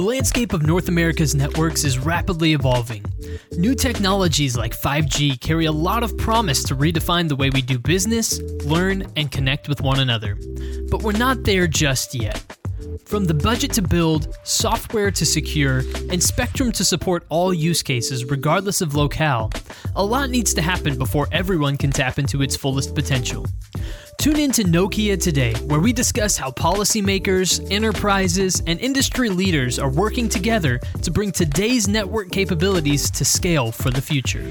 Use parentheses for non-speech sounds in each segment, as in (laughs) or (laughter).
The landscape of North America's networks is rapidly evolving. New technologies like 5G carry a lot of promise to redefine the way we do business, learn, and connect with one another. But we're not there just yet. From the budget to build, software to secure, and spectrum to support all use cases regardless of locale, a lot needs to happen before everyone can tap into its fullest potential. Tune in to Nokia today, where we discuss how policymakers, enterprises, and industry leaders are working together to bring today's network capabilities to scale for the future.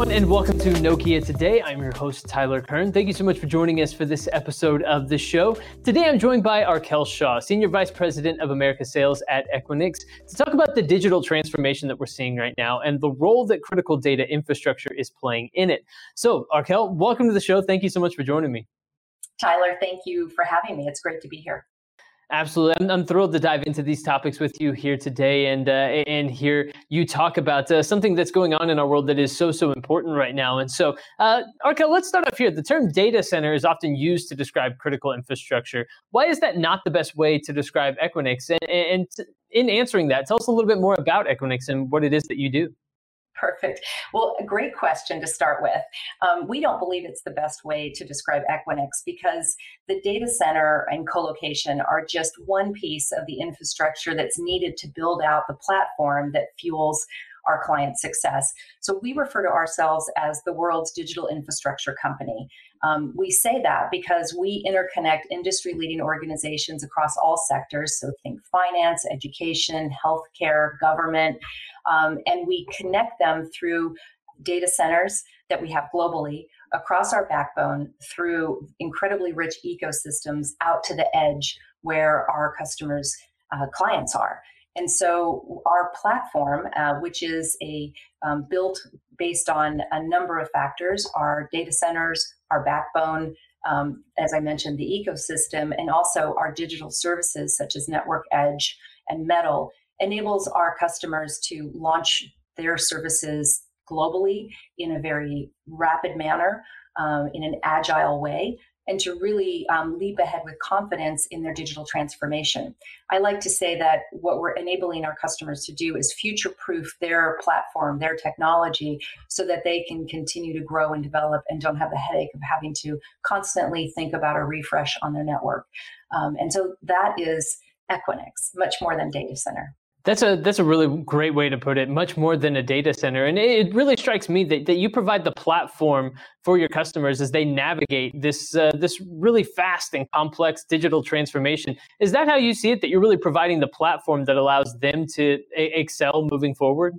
Everyone, and welcome to Nokia Today. I'm your host, Tyler Kern. Thank you so much for joining us for this episode of the show. Today, I'm joined by Arquelle Shaw, Senior Vice President of America Sales at Equinix, to talk about the digital transformation that we're seeing right now and the role that critical data infrastructure is playing in it. So, Arquelle, welcome to the show. Thank you so much for joining me. Tyler, thank you for having me. It's great to be here. Absolutely, I'm, I'm, thrilled to dive into these topics with you here today, and uh, and hear you talk about uh, something that's going on in our world that is so so important right now. And so, uh, Arquelle, let's start off here. The term data center is often used to describe critical infrastructure. Why is that not the best way to describe Equinix? And, and in answering that, tell us a little bit more about Equinix and what it is that you do. Perfect. Well, a great question to start with. Um, we don't believe it's the best way to describe Equinix because the data center and colocation are just one piece of the infrastructure that's needed to build out the platform that fuels our client success. So we refer to ourselves as the world's digital infrastructure company. Um, we say that because we interconnect industry leading organizations across all sectors. So think finance, education, healthcare, government, um, and we connect them through data centers that we have globally across our backbone through incredibly rich ecosystems out to the edge where our customers' uh, clients are. And so our platform, uh, which is a um, built based on a number of factors, our data centers, our backbone, um, as I mentioned, the ecosystem, and also our digital services such as Network Edge and Metal, enables our customers to launch their services globally in a very rapid manner, um, in an agile way, and to really um, leap ahead with confidence in their digital transformation. I like to say that what we're enabling our customers to do is future proof their platform, their technology, so that they can continue to grow and develop and don't have the headache of having to constantly think about a refresh on their network. Um, and so that is Equinix, much more than data center. That's a that's a really great way to put it. Much more than a data center, and it really strikes me that, that you provide the platform for your customers as they navigate this uh, this really fast and complex digital transformation. Is that how you see it? That you're really providing the platform that allows them to a- excel moving forward?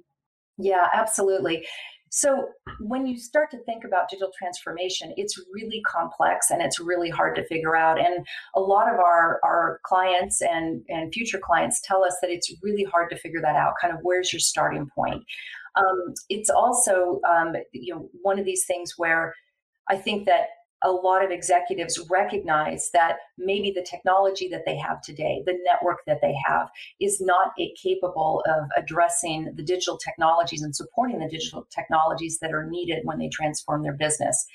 Yeah, absolutely. So when you start to think about digital transformation, it's really complex and it's really hard to figure out. And a lot of our, our clients and, and future clients tell us that it's really hard to figure that out. Kind of where's your starting point? Um, it's also um, you know one of these things where I think that a lot of executives recognize that maybe the technology that they have today, the network that they have, is not capable of addressing the digital technologies and supporting the digital technologies that are needed when they transform their business.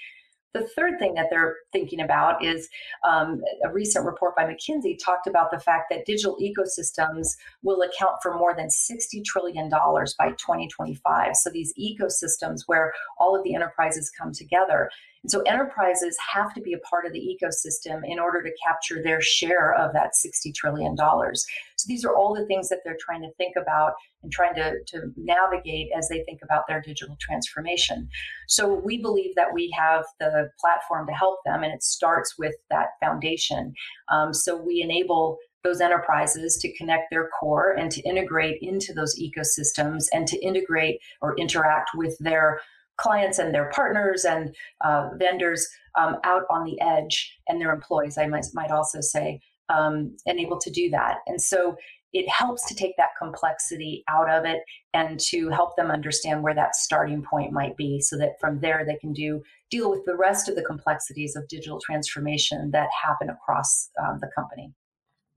The third thing that they're thinking about is um, a recent report by McKinsey talked about the fact that digital ecosystems will account for more than $60 trillion by 2025. So these ecosystems where all of the enterprises come together and so enterprises have to be a part of the ecosystem in order to capture their share of that $60 trillion. So these are all the things that they're trying to think about and trying to, to navigate as they think about their digital transformation. So we believe that we have the platform to help them, and it starts with that foundation. Um, so we enable those enterprises to connect their core and to integrate into those ecosystems and to integrate or interact with their clients and their partners and uh, vendors um, out on the edge and their employees, I might, might also say, um, and able to do that. And so it helps to take that complexity out of it and to help them understand where that starting point might be so that from there they can do deal with the rest of the complexities of digital transformation that happen across um, the company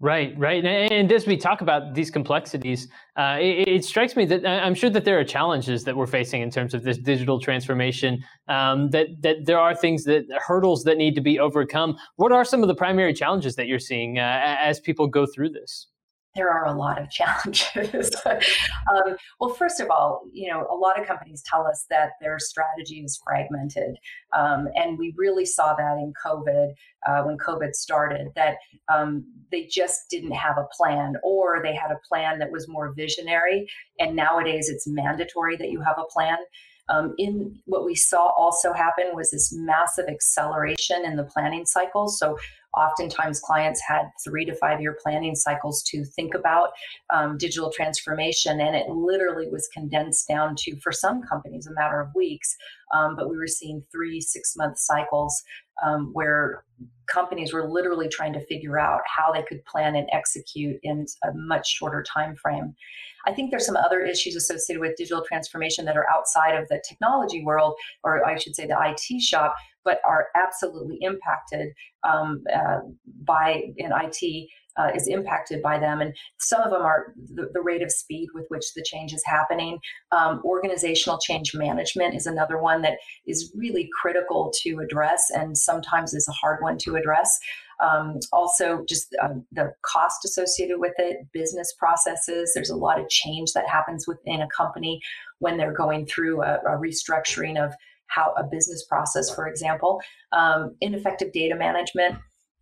Right, right. And as we talk about these complexities, uh, it, it, strikes me that I'm sure that there are challenges that we're facing in terms of this digital transformation. Um, that that there are things that hurdles that need to be overcome. What are some of the primary challenges that you're seeing uh, as people go through this? There are a lot of (laughs) challenges. um, well, first of all, you know, a lot of companies tell us that their strategy is fragmented, um, and we really saw that in COVID uh, when COVID started. That um, they just didn't have a plan, or they had a plan that was more visionary, and nowadays it's mandatory that you have a plan. Um, in what we saw also happen was this massive acceleration in the planning cycle. So oftentimes clients had three to five year planning cycles to think about um, digital transformation and it literally was condensed down to for some companies a matter of weeks um, but we were seeing three six month cycles um, where companies were literally trying to figure out how they could plan and execute in a much shorter time frame I think there's some other issues associated with digital transformation that are outside of the technology world, or I should say the IT shop, but are absolutely impacted um, uh, by in IT. Uh, is impacted by them. And some of them are the, the, rate of speed with which the change is happening. Um, organizational change management is another one that is really critical to address and sometimes is a hard one to address. Um, also, just um, the cost associated with it, business processes. There's a lot of change that happens within a company when they're going through a, a restructuring of how a business process, for example, um, ineffective data management.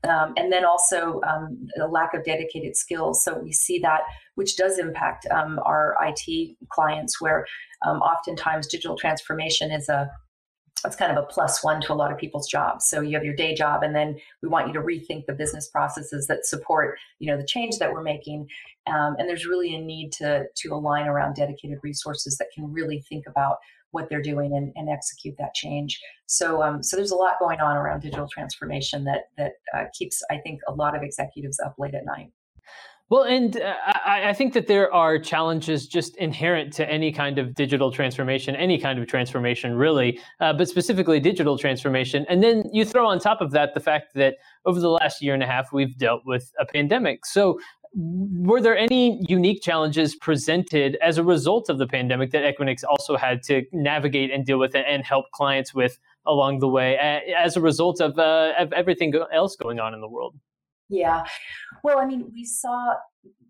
Um, and then also um, the lack of dedicated skills. So we see that, which does impact um, our IT clients, where um, oftentimes digital transformation is a it's kind of a plus one to a lot of people's jobs. So you have your day job, and then we want you to rethink the business processes that support, you know, the change that we're making. Um, and there's really a need to to align around dedicated resources that can really think about what they're doing and, and execute that change. So, um, so there's a lot going on around digital transformation that that uh, keeps, I think, a lot of executives up late at night. Well, and uh, I, I, think that there are challenges just inherent to any kind of digital transformation, any kind of transformation, really, uh, but specifically digital transformation. And then you throw on top of that the fact that over the last year and a half, we've dealt with a pandemic. So, were there any unique challenges presented as a result of the pandemic that Equinix also had to navigate and deal with and help clients with along the way as a result of, uh, of everything else going on in the world? Yeah. Well, I mean, we saw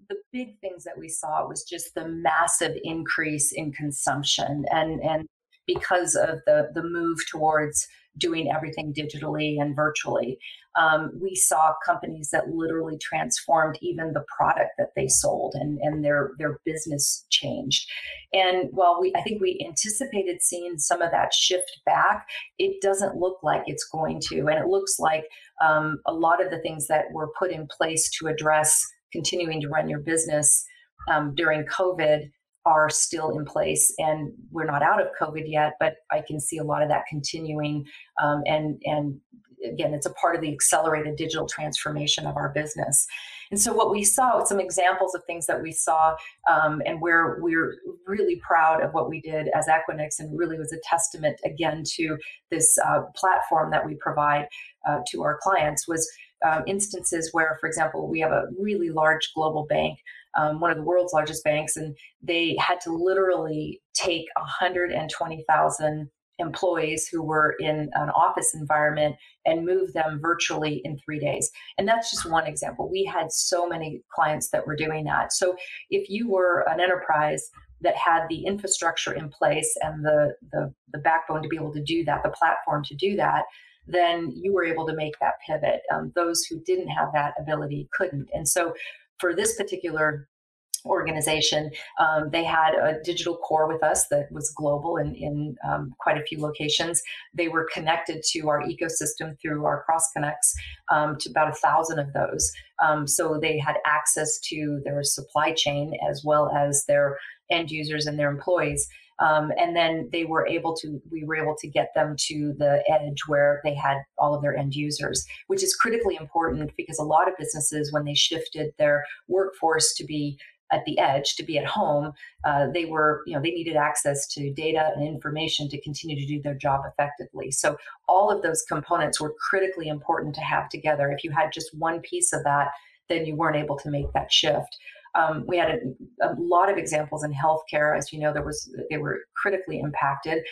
the big things that we saw was just the massive increase in consumption and and because of the the move towards doing everything digitally and virtually. Um, we saw companies that literally transformed even the product that they sold and, and their their business changed. And while we i think we anticipated seeing some of that shift back it doesn't look like it's going to. And it looks like um, a lot of the things that were put in place to address continuing to run your business um, during covid are still in place and we're not out of covid yet but i can see a lot of that continuing um, and and again it's a part of the accelerated digital transformation of our business. And so what we saw some examples of things that we saw um, and where we're really proud of what we did as equinix and really was a testament again to this uh, platform that we provide uh, to our clients was um, instances where for example we have a really large global bank um, one of the world's largest banks, and they had to literally take 120,000 employees who were in an office environment and move them virtually in three days. And that's just one example. We had so many clients that were doing that. So if you were an enterprise that had the infrastructure in place and the, the, the backbone to be able to do that, the platform to do that, then you were able to make that pivot. Um, those who didn't have that ability couldn't. And so for this particular organization. Um, they had a digital core with us that was global and in um, quite a few locations. They were connected to our ecosystem through our cross connects um, to about a thousand of those. Um, so they had access to their supply chain as well as their end users and their employees. Um, and then they were able to we were able to get them to the edge where they had all of their end users which is critically important because a lot of businesses when they shifted their workforce to be at the edge to be at home uh, they were you know they needed access to data and information to continue to do their job effectively so all of those components were critically important to have together if you had just one piece of that then you weren't able to make that shift. Um, we had a, a, lot of examples in healthcare. As you know, there was they were critically impacted,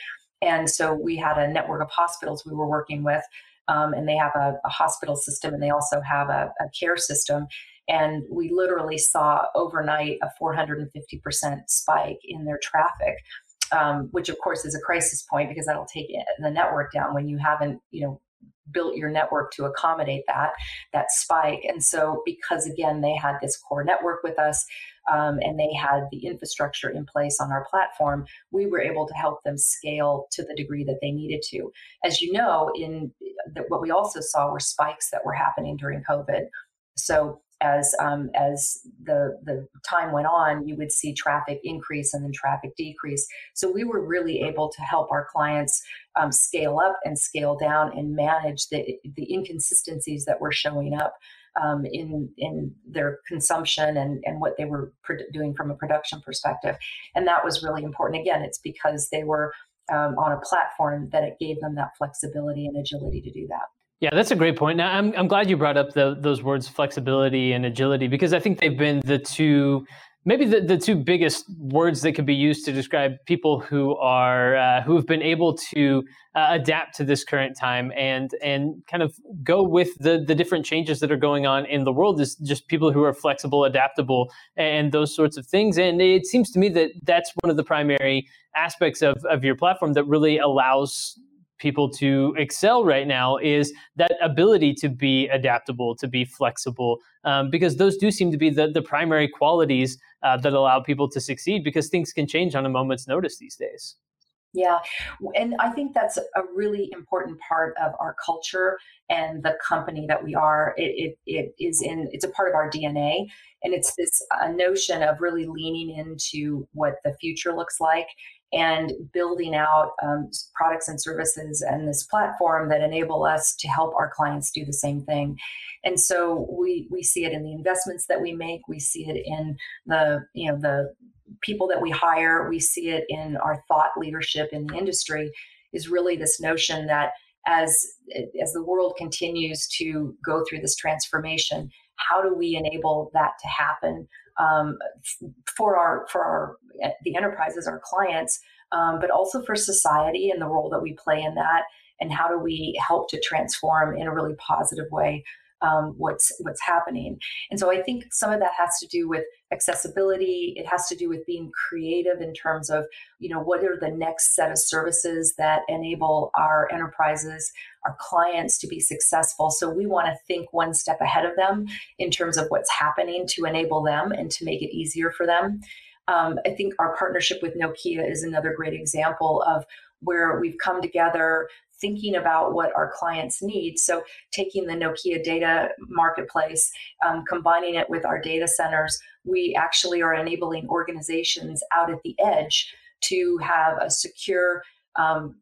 and so we had a network of hospitals we were working with, um, and they have a, a, hospital system, and they also have a, a care system. And we literally saw overnight a 450% spike in their traffic. Um, which of course is a crisis point because that'll take the network down when you haven't you know built your network to accommodate that that spike. And so because again they had this core network with us um, and they had the infrastructure in place on our platform we were able to help them scale to the degree that they needed to. As you know in the, what we also saw were spikes that were happening during covid. So as um, as the the time went on, you would see traffic increase and then traffic decrease. So we were really able to help our clients um, scale up and scale down and manage the the inconsistencies that were showing up um, in in their consumption and and what they were doing from a production perspective. And that was really important. Again, it's because they were um, on a platform that it gave them that flexibility and agility to do that. Yeah, that's a great point. Now, I'm I'm glad you brought up the, those words flexibility and agility because I think they've been the two maybe the, the two biggest words that could be used to describe people who are uh, who have been able to uh, adapt to this current time and and kind of go with the the different changes that are going on in the world is just people who are flexible adaptable and those sorts of things and it seems to me that that's one of the primary aspects of, of your platform that really allows people to excel right now is that ability to be adaptable, to be flexible, um, because those do seem to be the, the primary qualities uh, that allow people to succeed because things can change on a moment's notice these days. Yeah, and I think that's a really important part of our culture and the company that we are. It, it, it is in it's a part of our DNA, and it's this uh, notion of really leaning into what the future looks like and building out um, products and services and this platform that enable us to help our clients do the same thing. And so we we see it in the investments that we make. We see it in the you know the people that we hire. We see it in our thought leadership in the industry. Is really this notion that as as the world continues to go through this transformation, how do we enable that to happen um, for our for our eh, the enterprises, our clients, um, but also for society and the role that we play in that, and how do we help to transform in a really positive way um, what's what's happening. And so I think some of that has to do with accessibility. It has to do with being creative in terms of you know what are the next set of services that enable our enterprises, our clients to be successful. So we want to think one step ahead of them in terms of what's happening to enable them and to make it easier for them. Um, I think our partnership with Nokia is another great example of where we've come together thinking about what our clients need. So, taking the Nokia data marketplace, um, combining it with our data centers, we actually are enabling organizations out at the edge to have a secure um,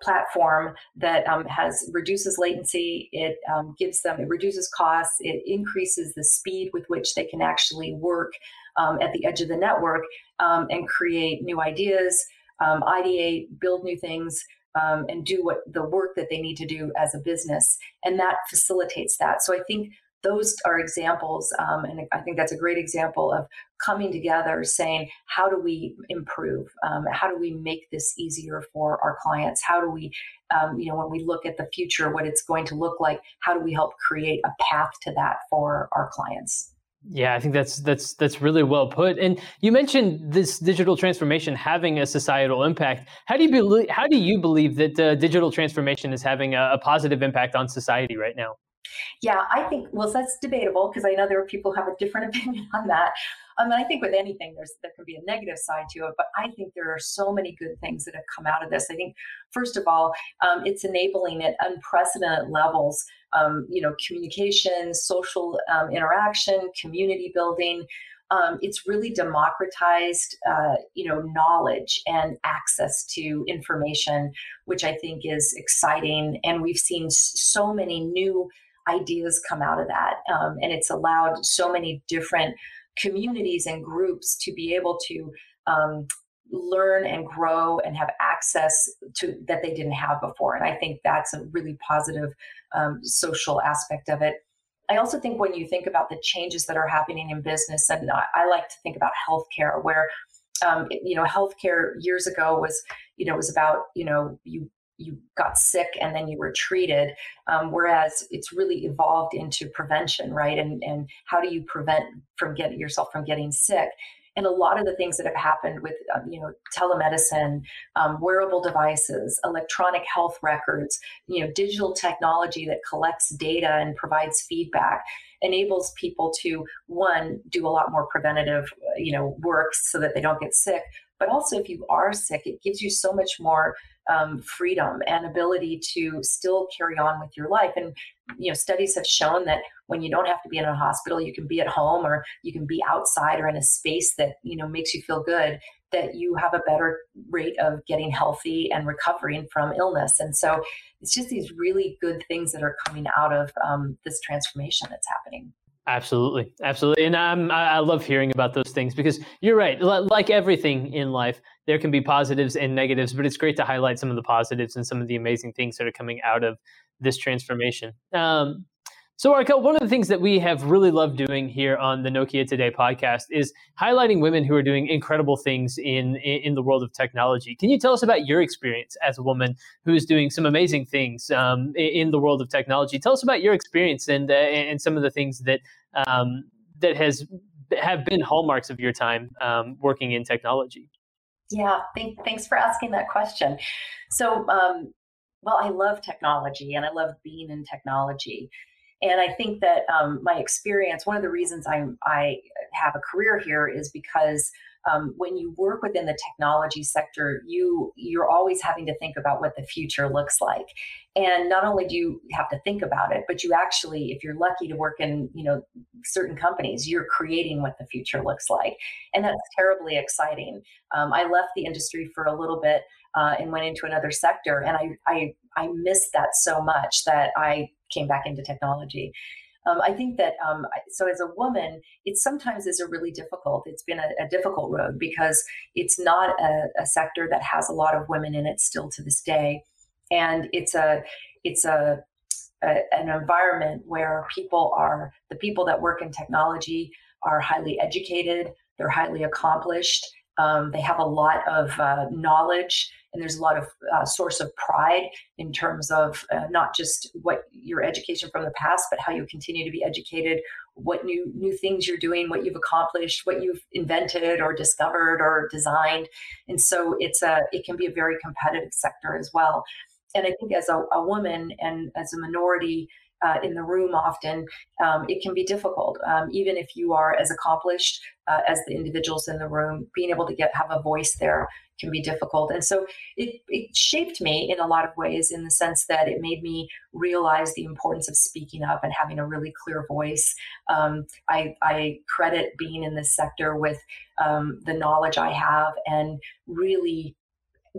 platform that um, has reduces latency it um, gives them it reduces costs it increases the speed with which they can actually work um, at the edge of the network um, and create new ideas um, ideate build new things um, and do what the work that they need to do as a business. And that facilitates that. So I think those are examples, um, and I think that's a great example of coming together, saying, how do we improve? Um, how do we make this easier for our clients? How do we, um, you know, when we look at the future, what it's going to look like, how do we help create a path to that for our clients? Yeah, I think that's that's that's really well put. And you mentioned this digital transformation having a societal impact. How do you believe? How do you believe that uh, digital transformation is having a, a, positive impact on society right now? Yeah, I think well, that's debatable because I know there are people who have a different (laughs) opinion on that. I mean, I think with anything, there's there can be a negative side to it, but I think there are so many good things that have come out of this. I think, first of all, um, it's enabling at unprecedented levels, um, you know, communication, social um, interaction, community building. Um, it's really democratized, uh, you know, knowledge and access to information, which I think is exciting. And we've seen so many new ideas come out of that, um, and it's allowed so many different communities and groups to be able to um, learn and grow and have access to that they didn't have before. And I think that's a really positive um, social aspect of it. I also think when you think about the changes that are happening in business, and I, I like to think about healthcare, where um, you know, healthcare years ago was, you know, was about, you know, you you got sick and then you were treated. Um, whereas it's really evolved into prevention, right? And and how do you prevent from getting yourself from getting sick? and a lot of the things that have happened with um, you know telemedicine um, wearable devices electronic health records you know digital technology that collects data and provides feedback enables people to one do a lot more preventative you know work so that they don't get sick but also if you are sick it gives you so much more um, freedom and ability to still carry on with your life. And you know studies have shown that when you don't have to be in a hospital you can be at home or you can be outside or in a space that you know makes you feel good that you have a better rate of getting healthy and recovering from illness. And so it's just these really good things that are coming out of um, this transformation that's happening. Absolutely, absolutely, and um, I, I love hearing about those things because you're right. Like everything in life, there can be positives and negatives, but it's great to highlight some of the positives and some of the amazing things that are coming out of this transformation. Um, so, Arquelle, one of the things that we have really loved doing here on the Nokia Today podcast is highlighting women who are doing incredible things in, in the world of technology. Can you tell us about your experience as a woman who is doing some amazing things um, in the world of technology? Tell us about your experience and uh, and some of the things that um, that has have been hallmarks of your time um, working in technology. Yeah, thank, thanks for asking that question. So, um, well, I love technology and I love being in technology. And I think that um, my experience, one of the reasons I'm, I have a career here is because um, when you work within the technology sector, you you're always having to think about what the future looks like. And not only do you have to think about it, but you actually, if you're lucky to work in you know certain companies, you're creating what the future looks like, and that's terribly exciting. Um, I left the industry for a little bit uh, and went into another sector, and I I I missed that so much that I came back into technology. Um, I think that um, so as a woman, it sometimes is a really difficult. It's been a, a difficult road because it's not a, a, sector that has a lot of women in it still to this day, and it's a it's a, a an environment where people are the people that work in technology are highly educated, they're highly accomplished, um, they have a lot of uh, knowledge and there's a lot of uh, source of pride in terms of uh, not just what your education from the past but how you continue to be educated what new new things you're doing what you've accomplished what you've invented or discovered or designed. And so it's a it can be a very competitive sector as well. And i think as a, a woman and as a minority uh, in the room often, um, it can be difficult. Um, even if you are as accomplished uh, as the individuals in the room, being able to get have a voice there can be difficult. And so it, it shaped me in a lot of ways in the sense that it made me realize the importance of speaking up and having a really clear voice. Um, I, I, credit being in this sector with um, the knowledge I have and really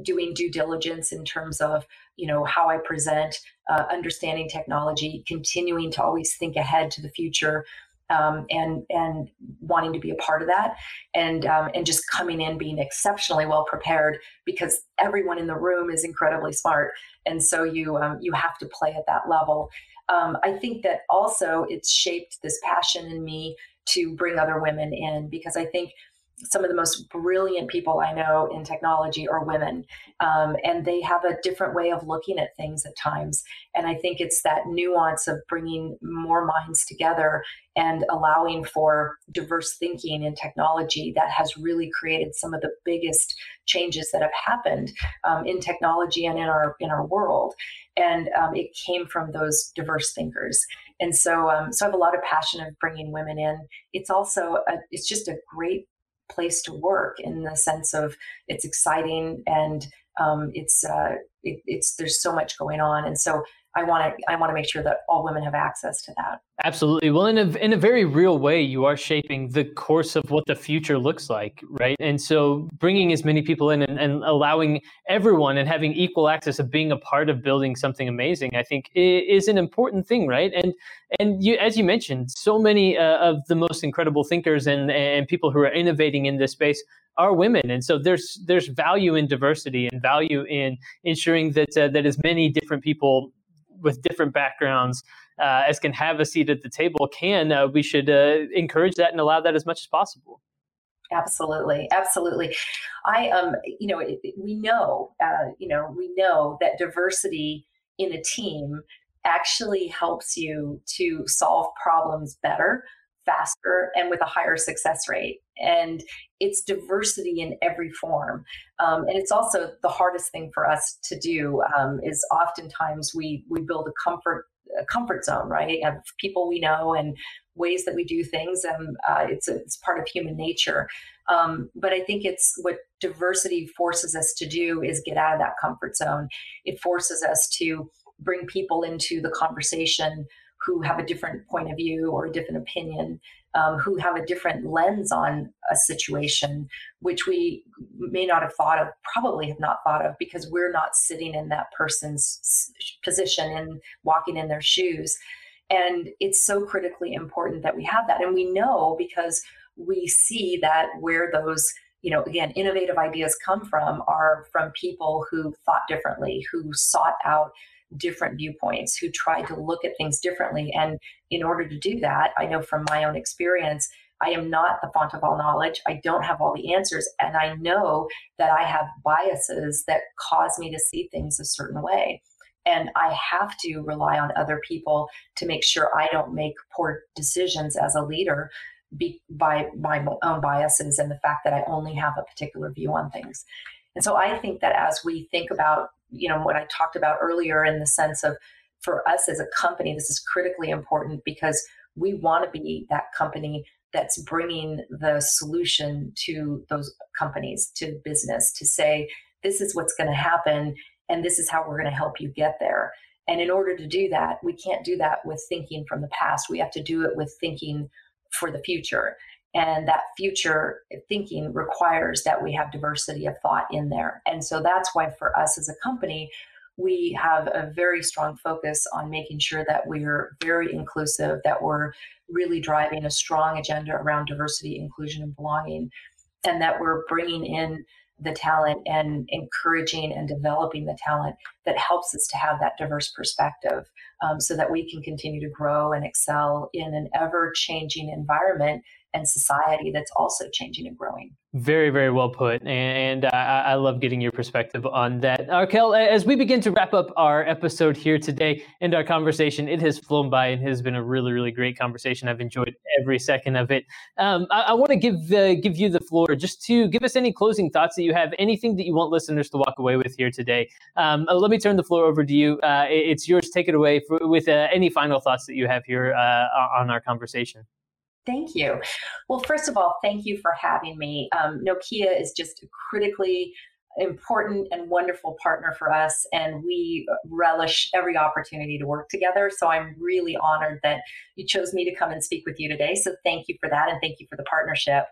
doing due diligence in terms of you know how i present uh, understanding technology continuing to always think ahead to the future um, and and wanting to be a part of that and um, and just coming in being exceptionally well prepared because everyone in the room is incredibly smart and so you um, you have to play at that level. Um, i think that also it's shaped this passion in me to bring other women in because i think some of the most brilliant people I know in technology are women, um, and they have a different way of looking at things at times. And I think it's that nuance of bringing more minds together and allowing for diverse thinking in technology that has really created some of the biggest changes that have happened um, in technology and in our in our world. And um, it came from those diverse thinkers. And so, um, so I have a lot of passion of bringing women in. It's also a, it's just a great place to work in the sense of it's exciting and um, it's uh, it, it's there's so much going on. And so I want to I want to make sure that all women have access to that. Absolutely. Well, in a in a very real way, you are shaping the course of what the future looks like, right? And so, bringing as many people in and, and allowing everyone and having equal access of being a part of building something amazing, I think, is an important thing, right? And and you, as you mentioned, so many uh, of the most incredible thinkers and and people who are innovating in this space are women, and so there's there's value in diversity and value in ensuring that uh, that as many different people with different backgrounds uh, as can have a seat at the table can, uh, we should uh, encourage that and allow that as much as possible. Absolutely, absolutely. I um, you know, we know, uh, you know, we know that diversity in a team actually helps you to solve problems better faster and with a higher success rate. And it's diversity in every form. Um, and it's also the hardest thing for us to do um, is oftentimes we, we build a comfort a comfort zone, right? Of people we know and ways that we do things, and uh, it's a, it's part of human nature. Um, but I think it's what diversity forces us to do is get out of that comfort zone. It forces us to bring people into the conversation who have a different point of view or a different opinion, um, who have a different lens on a situation, which we may not have thought of, probably have not thought of, because we're not sitting in that person's position and walking in their shoes. And it's so critically important that we have that. And we know because we see that where those you know again innovative ideas come from are from people who thought differently who sought out different viewpoints, who try to look at things differently. And in order to do that, I know from my own experience, I am not the font of all knowledge. I don't have all the answers. And I know that I have biases that cause me to see things a certain way. And I have to rely on other people to make sure I don't make poor decisions as a leader be, by my own biases and the fact that I only have a particular view on things. And so I think that as we think about you know what I talked about earlier in the sense of for us as a company, this is critically important because we want to be that company that's bringing the solution to those companies, to business, to say, this is what's going to happen and this is how we're going to help you get there. And in order to do that, we can't do that with thinking from the past. We have to do it with thinking for the future. And that future thinking requires that we have diversity of thought in there. And so that's why for us as a company, we have a very strong focus on making sure that we're very inclusive, that we're really driving a strong agenda around diversity, inclusion, and belonging, and that we're bringing in the talent and encouraging and developing the talent that helps us to have that diverse perspective um, so that we can continue to grow and excel in an ever changing environment and society that's also changing and growing. Very, very well put. And I, I love getting your perspective on that. Arquelle, as we begin to wrap up our episode here today and our conversation, it has flown by and has been a really, really great conversation. I've enjoyed every second of it. Um, I, I want to give, uh, give you the floor just to give us any closing thoughts that you have, anything that you want listeners to walk away with here today. Um, uh, let me turn the floor over to you. Uh, it's yours. Take it away for, with uh, any final thoughts that you have here uh, on our conversation. Thank you. Well, first of all, thank you for having me. Um, Nokia is just a critically important and wonderful partner for us, and we relish every opportunity to work together. So I'm really honored that you chose me to come and speak with you today. So thank you for that, and thank you for the partnership.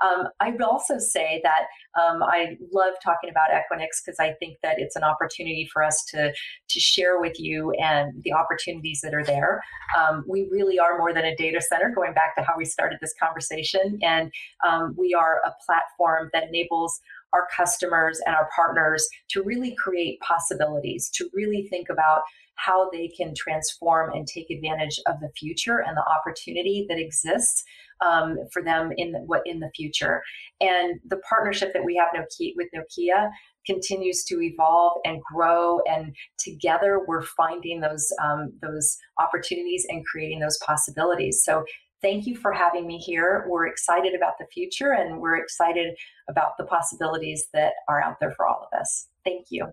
Um, I would also say that um, I love talking about Equinix because I think that it's an opportunity for us to to share with you and the opportunities that are there. Um, we really are more than a data center. Going back to how we started this conversation, and um, we are a platform that enables our customers and our partners to really create possibilities, to really think about how they can transform and take advantage of the future and the opportunity that exists um, for them in the, what in the future. And the partnership that we have Nokia, with Nokia continues to evolve and grow, and together we're finding those um, those opportunities and creating those possibilities. So. Thank you for having me here. We're excited about the future and we're excited about the possibilities that are out there for all of us. Thank you.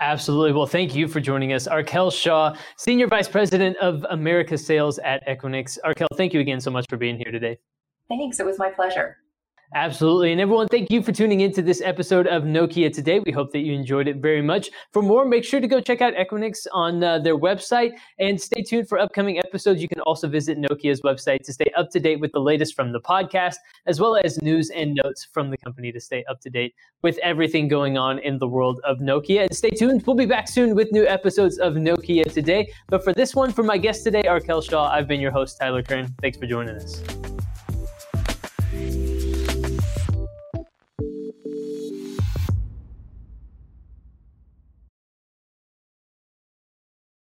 Absolutely. Well, thank you for joining us. Arquelle Shaw, Senior Vice President of America Sales at Equinix. Arquelle, thank you again so much for being here today. Thanks. It was my pleasure. Absolutely. And everyone, thank you for tuning into this episode of Nokia Today. We hope that you enjoyed it very much. For more, make sure to go check out Equinix on uh, their website and stay tuned for upcoming episodes. You can also visit Nokia's website to stay up to date with the latest from the podcast, as well as news and notes from the company to stay up to date with everything going on in the world of Nokia. And stay tuned. We'll be back soon with new episodes of Nokia Today. But for this one, for my guest today, Arquelle Shaw, I've been your host, Tyler Kern. Thanks for joining us.